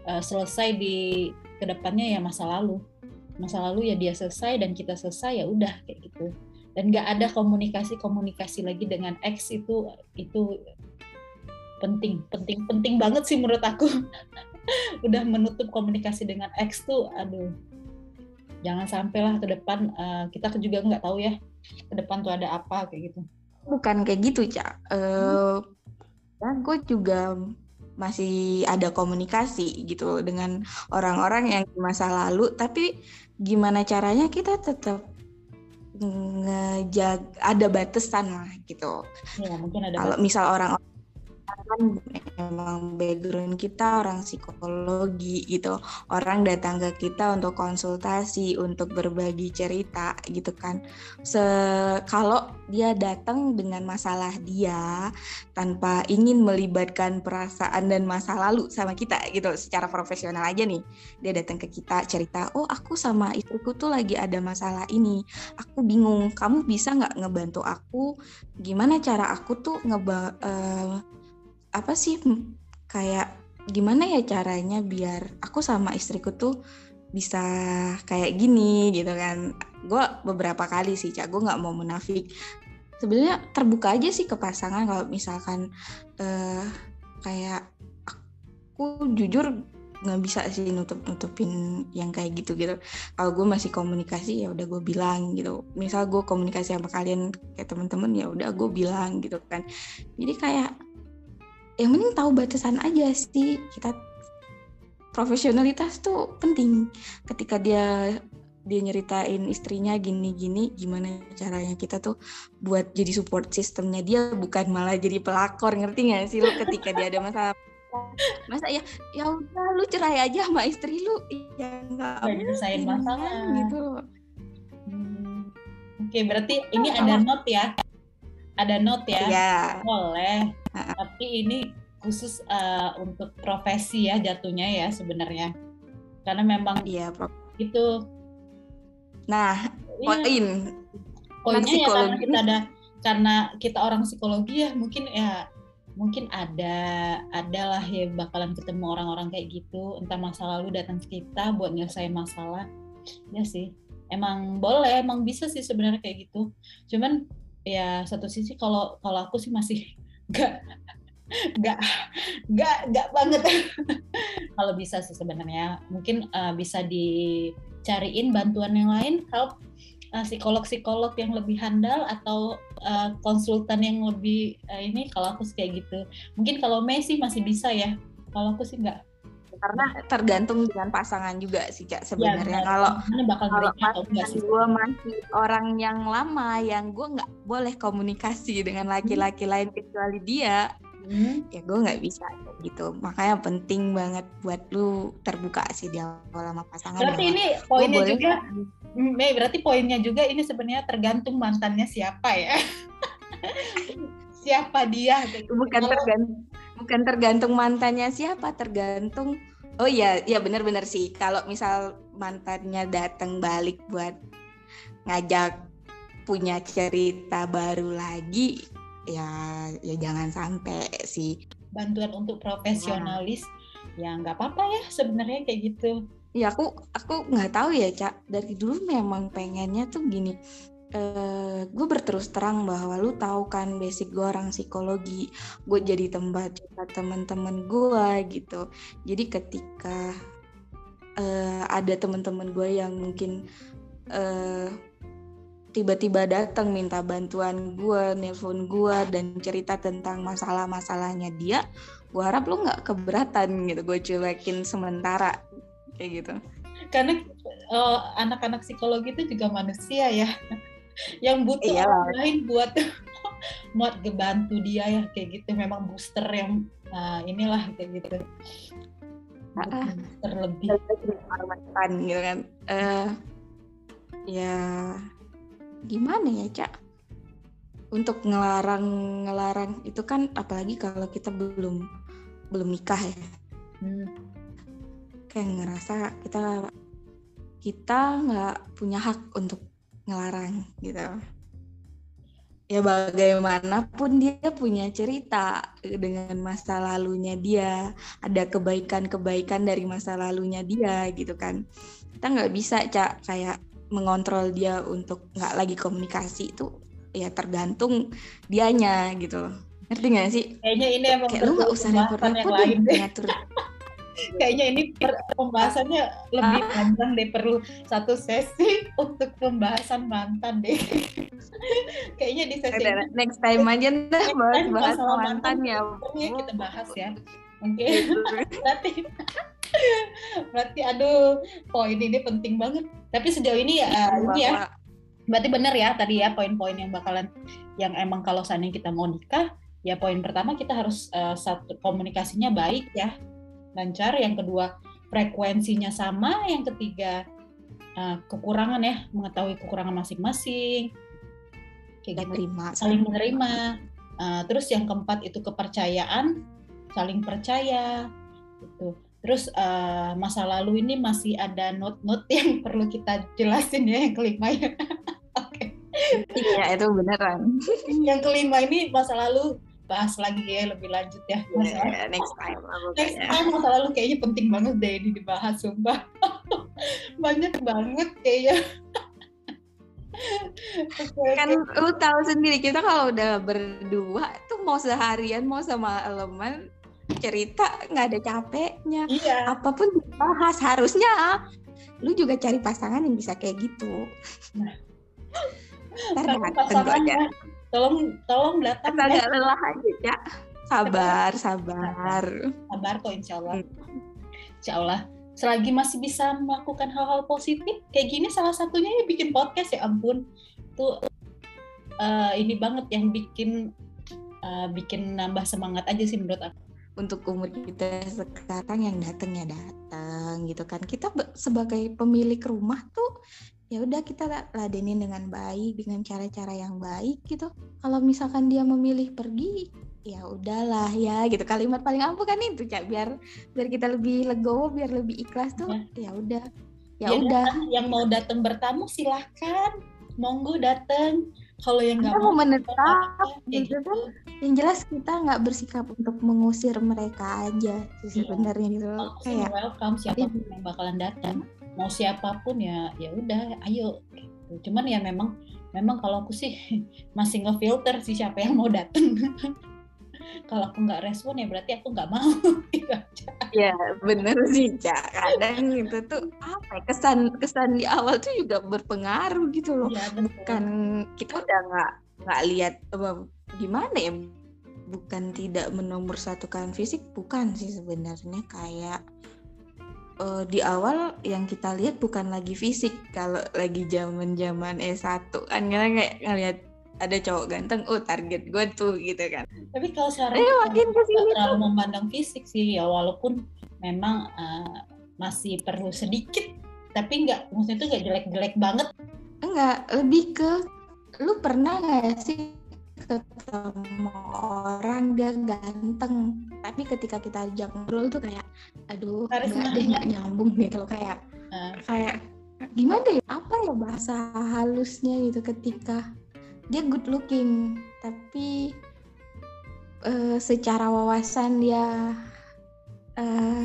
uh, selesai di ke depannya ya masa lalu. Masa lalu ya dia selesai dan kita selesai ya udah kayak gitu. Dan nggak ada komunikasi komunikasi lagi dengan ex itu itu penting penting penting banget sih menurut aku. Udah menutup komunikasi dengan ex tuh aduh. Jangan sampailah ke depan uh, kita juga nggak tahu ya ke depan tuh ada apa kayak gitu. Bukan kayak gitu cak uh, hmm. gue juga masih ada komunikasi gitu dengan orang-orang yang di masa lalu tapi gimana caranya kita tetap ngejag ada batasan lah gitu. Ya, mungkin ada kalau misal orang kan memang background kita orang psikologi gitu. Orang datang ke kita untuk konsultasi untuk berbagi cerita gitu kan. Se kalau dia datang dengan masalah dia tanpa ingin melibatkan perasaan dan masa lalu sama kita gitu secara profesional aja nih. Dia datang ke kita cerita oh aku sama istriku tuh lagi ada masalah ini. Aku bingung kamu bisa nggak ngebantu aku? Gimana cara aku tuh ngeba uh, apa sih kayak gimana ya caranya biar aku sama istriku tuh bisa kayak gini gitu kan. Gue beberapa kali sih cak. Gue nggak mau munafik. Sebenarnya terbuka aja sih ke pasangan kalau misalkan uh, kayak aku jujur nggak bisa sih nutup nutupin yang kayak gitu gitu kalau gue masih komunikasi ya udah gue bilang gitu. Misal gue komunikasi sama kalian kayak temen-temen ya udah gue bilang gitu kan. Jadi kayak yang penting tahu batasan aja sih. Kita profesionalitas tuh penting. Ketika dia dia nyeritain istrinya gini-gini gimana caranya kita tuh buat jadi support sistemnya dia bukan malah jadi pelakor. Ngerti gak sih lu ketika dia ada masalah. Masa ya ya udah lu cerai aja sama istri lu. Ya nggak nyelesain masalah. gitu. Hmm. oke berarti ini ada note ya ada note ya, ya. boleh. Tapi ini khusus uh, untuk profesi ya jatuhnya ya sebenarnya. Karena memang iya itu nah iya. poin. Poinnya ya karena kita ada karena kita orang psikologi ya mungkin ya mungkin ada adalah ya bakalan ketemu orang-orang kayak gitu. Entah masa lalu datang ke kita buat nyelesain masalah. Ya sih. Emang boleh emang bisa sih sebenarnya kayak gitu. Cuman ya satu sisi kalau kalau aku sih masih nggak nggak nggak nggak banget. Kalau bisa sih sebenarnya. Mungkin uh, bisa dicariin bantuan yang lain help uh, psikolog-psikolog yang lebih handal atau uh, konsultan yang lebih uh, ini. Kalau aku sih kayak gitu. Mungkin kalau Mei sih masih bisa ya. Kalau aku sih nggak karena tergantung dengan pasangan juga sih cak sebenarnya. ya, kalau bakal kalau pasangan gue masih orang yang lama yang gue nggak boleh komunikasi dengan laki-laki hmm. lain kecuali dia hmm. ya gue nggak bisa gitu. Makanya penting banget buat lu terbuka sih di awal sama pasangan berarti ini poinnya juga hmm, Mei berarti poinnya juga ini sebenarnya tergantung mantannya siapa ya. Siapa dia gitu. bukan tergantung bukan tergantung mantannya siapa tergantung oh iya iya benar-benar sih. Kalau misal mantannya datang balik buat ngajak punya cerita baru lagi ya ya jangan sampai sih. Bantuan untuk profesionalis nah. ya nggak apa-apa ya sebenarnya kayak gitu. Ya aku aku nggak tahu ya cak. Dari dulu memang pengennya tuh gini uh, gue berterus terang bahwa lu tahu kan basic gue orang psikologi. Gue jadi tempat teman-teman gue gitu. Jadi ketika uh, ada teman-teman gue yang mungkin uh, tiba-tiba datang minta bantuan gue, nelpon gue dan cerita tentang masalah-masalahnya dia, gue harap lo nggak keberatan gitu, gue cuekin sementara kayak gitu. Karena uh, anak-anak psikologi itu juga manusia ya, yang butuh Iyalah. orang lain buat buat ngebantu dia ya kayak gitu. Memang booster yang uh, inilah kayak gitu. Terlebih gitu kan. Uh, ya gimana ya cak untuk ngelarang ngelarang itu kan apalagi kalau kita belum belum nikah ya hmm. kayak ngerasa kita kita nggak punya hak untuk ngelarang gitu. Ya bagaimanapun dia punya cerita dengan masa lalunya dia ada kebaikan-kebaikan dari masa lalunya dia gitu kan. Kita nggak bisa cak kayak mengontrol dia untuk nggak lagi komunikasi itu ya tergantung dianya gitu. Ngerti gak sih? Kayaknya ini emang kayak lu nggak usah repot-repot ngatur kayaknya ini pembahasannya lebih ah. panjang deh perlu satu sesi untuk pembahasan mantan deh. Kayaknya di sesi ini, next time aja deh bahas bahas mantan, mantan ya. kita bahas ya. Oke. Okay. berarti berarti aduh poin ini penting banget. Tapi sejauh ini ya ini ya. Berarti benar ya tadi ya poin-poin yang bakalan yang emang kalau seandainya kita mau nikah ya poin pertama kita harus uh, satu komunikasinya baik ya lancar, yang kedua frekuensinya sama, yang ketiga uh, kekurangan ya, mengetahui kekurangan masing-masing, kayak gitu. saling menerima. Uh, terus yang keempat itu kepercayaan, saling percaya, gitu. Terus uh, masa lalu ini masih ada note-note yang perlu kita jelasin ya yang kelima ya. Oke. Okay. Iya itu beneran. yang kelima ini masa lalu bahas lagi ya lebih lanjut ya. Yeah, next time next time masa lalu kayaknya penting banget deh ini dibahas sumpah. Banyak banget kayaknya. Kan lu tahu sendiri kita kalau udah berdua tuh mau seharian mau sama elemen cerita nggak ada capeknya. Iya. apa pun dibahas harusnya lu juga cari pasangan yang bisa kayak gitu. Nah. Ntar pasangannya tolong tolong datang agak ya. lelah aja ya sabar sabar. sabar. Kok insya Allah. Hmm. insya Allah. Selagi masih bisa melakukan hal-hal positif kayak gini salah satunya ya bikin podcast ya ampun. Tuh uh, ini banget yang bikin uh, bikin nambah semangat aja sih menurut aku. Untuk umur kita sekarang yang datang ya datang gitu kan. Kita sebagai pemilik rumah tuh ya udah kita ladenin dengan baik dengan cara-cara yang baik gitu. Kalau misalkan dia memilih pergi ya udahlah ya gitu. Kalimat paling ampuh kan itu cak. Biar biar kita lebih legowo biar lebih ikhlas tuh ya, ya udah. Ya, ya udah. yang mau datang bertamu silahkan. Monggo datang kalau yang nggak mau menetap gitu, gitu kan. yang jelas kita nggak bersikap untuk mengusir mereka aja sih iya. sebenarnya gitu oh, kayak welcome. Siapa pun yang bakalan datang mau siapa pun ya ya udah ayo gitu. cuman ya memang memang kalau aku sih masih ngefilter sih siapa yang mau datang kalau aku nggak respon ya berarti aku nggak mau. Ya bener sih cak. Kadang itu tuh apa ya, kesan kesan di awal tuh juga berpengaruh gitu loh. Ya, bukan kita udah nggak nggak lihat gimana ya bukan tidak menomor satukan fisik bukan sih sebenarnya. Kayak uh, di awal yang kita lihat bukan lagi fisik kalau lagi zaman zaman S1 kan kita kayak ngelihat ada cowok ganteng oh target gue tuh gitu kan. Tapi kalau sekarang eh, makin ke sini terlalu memandang fisik sih ya walaupun memang uh, masih perlu sedikit tapi nggak maksudnya itu nggak jelek-jelek banget. Enggak lebih ke lu pernah nggak sih ketemu orang dia ganteng. Tapi ketika kita ajak ngobrol tuh kayak aduh nggak deh nggak nyambung gitu loh. Kayak uh. kayak gimana ya? Apa ya bahasa halusnya? Gitu ketika dia good looking tapi uh, secara wawasan dia uh,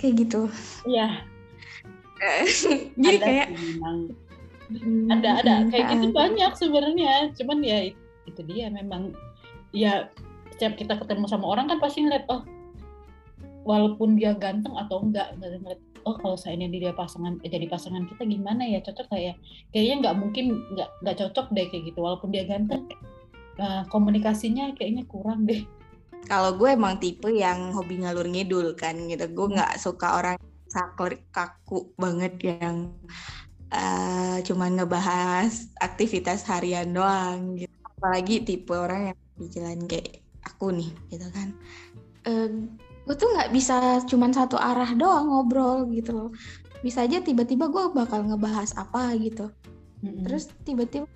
kayak gitu. Iya. Jadi ada kayak ada ada. Kayak gitu banyak sebenarnya. Cuman ya itu dia memang ya setiap kita ketemu sama orang kan pasti ngeliat oh walaupun dia ganteng atau enggak ngeliat oh kalau saya ini dia pasangan eh, jadi pasangan kita gimana ya? Cocok kayak kayaknya nggak mungkin nggak nggak cocok deh kayak gitu walaupun dia ganteng. Nah, komunikasinya kayaknya kurang deh. Kalau gue emang tipe yang hobi ngalur ngidul kan gitu. Gue nggak suka orang sakler kaku banget yang uh, cuman ngebahas aktivitas harian doang gitu apalagi tipe orang yang di jalan kayak aku nih gitu kan. Uh, gue tuh nggak bisa cuman satu arah doang ngobrol gitu loh. Bisa aja tiba-tiba gue bakal ngebahas apa gitu. Mm-hmm. terus tiba-tiba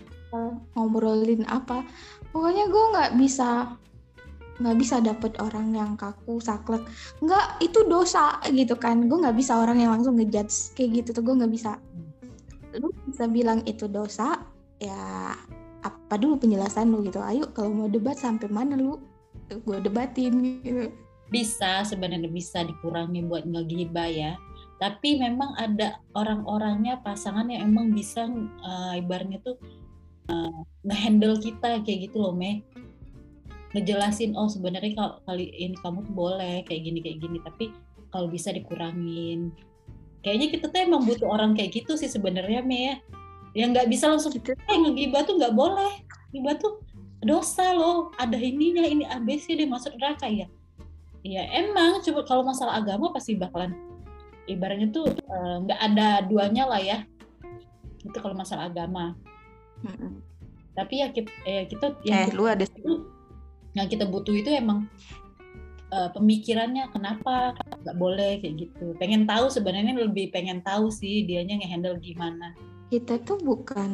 ngobrolin apa. Pokoknya gue nggak bisa nggak bisa dapet orang yang kaku saklek. Nggak itu dosa gitu kan. Gue nggak bisa orang yang langsung ngejudge kayak gitu tuh. Gue nggak bisa. Lu bisa bilang itu dosa ya apa dulu penjelasan lu gitu? Ayo kalau mau debat sampai mana lu? Gue debatin gitu. Bisa sebenarnya bisa dikurangi buat ngegibah ya. Tapi memang ada orang-orangnya pasangan yang emang bisa uh, ibaratnya tuh uh, ngehandle kita kayak gitu loh me ngejelasin oh sebenarnya kalau kali ini kamu tuh boleh kayak gini kayak gini. Tapi kalau bisa dikurangin. Kayaknya kita tuh emang butuh orang kayak gitu sih sebenarnya me ya yang nggak bisa langsung gitu. eh ngegibah tuh nggak boleh. Gibah tuh dosa loh. Ada ininya ini ABC deh masuk neraka. Ya ya emang. Coba kalau masalah agama pasti bakalan ibaratnya tuh eh, nggak uh, ada duanya lah ya. Itu kalau masalah agama. Hmm. tapi ya kita, ya kita yang eh, lu ada itu yang kita butuh itu emang uh, pemikirannya kenapa nggak boleh kayak gitu. Pengen tahu sebenarnya lebih pengen tahu sih dianya ngehandle gimana kita tuh bukan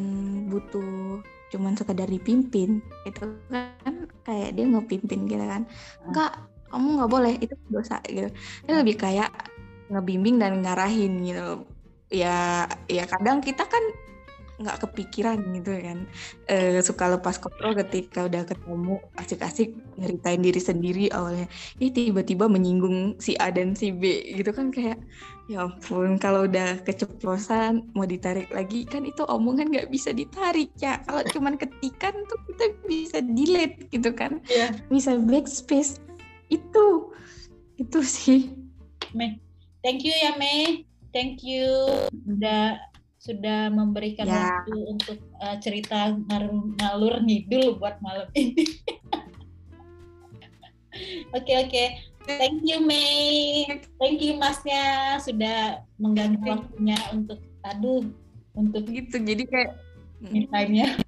butuh cuman sekadar dipimpin itu kan? Kayak dia ngepimpin kita kan. Enggak kamu nggak boleh itu dosa gitu. Ini lebih kayak ngebimbing dan ngarahin gitu ya ya kadang kita kan nggak kepikiran gitu kan. E, suka lepas kontrol ketika udah ketemu asik-asik ngeritain diri sendiri awalnya. Ini tiba-tiba menyinggung si A dan si B gitu kan kayak ya ampun kalau udah keceplosan mau ditarik lagi kan itu omongan nggak bisa ditarik ya kalau cuman ketikan tuh kita bisa delete gitu kan yeah. bisa backspace itu itu sih Mei thank you ya Mei thank you udah sudah memberikan ya. waktu untuk uh, cerita ngalur, ngalur ngidul buat malam ini. Oke oke, okay, okay. Thank you Mei, thank you Masnya sudah mengganggu waktunya untuk aduh untuk gitu jadi kayak time-nya.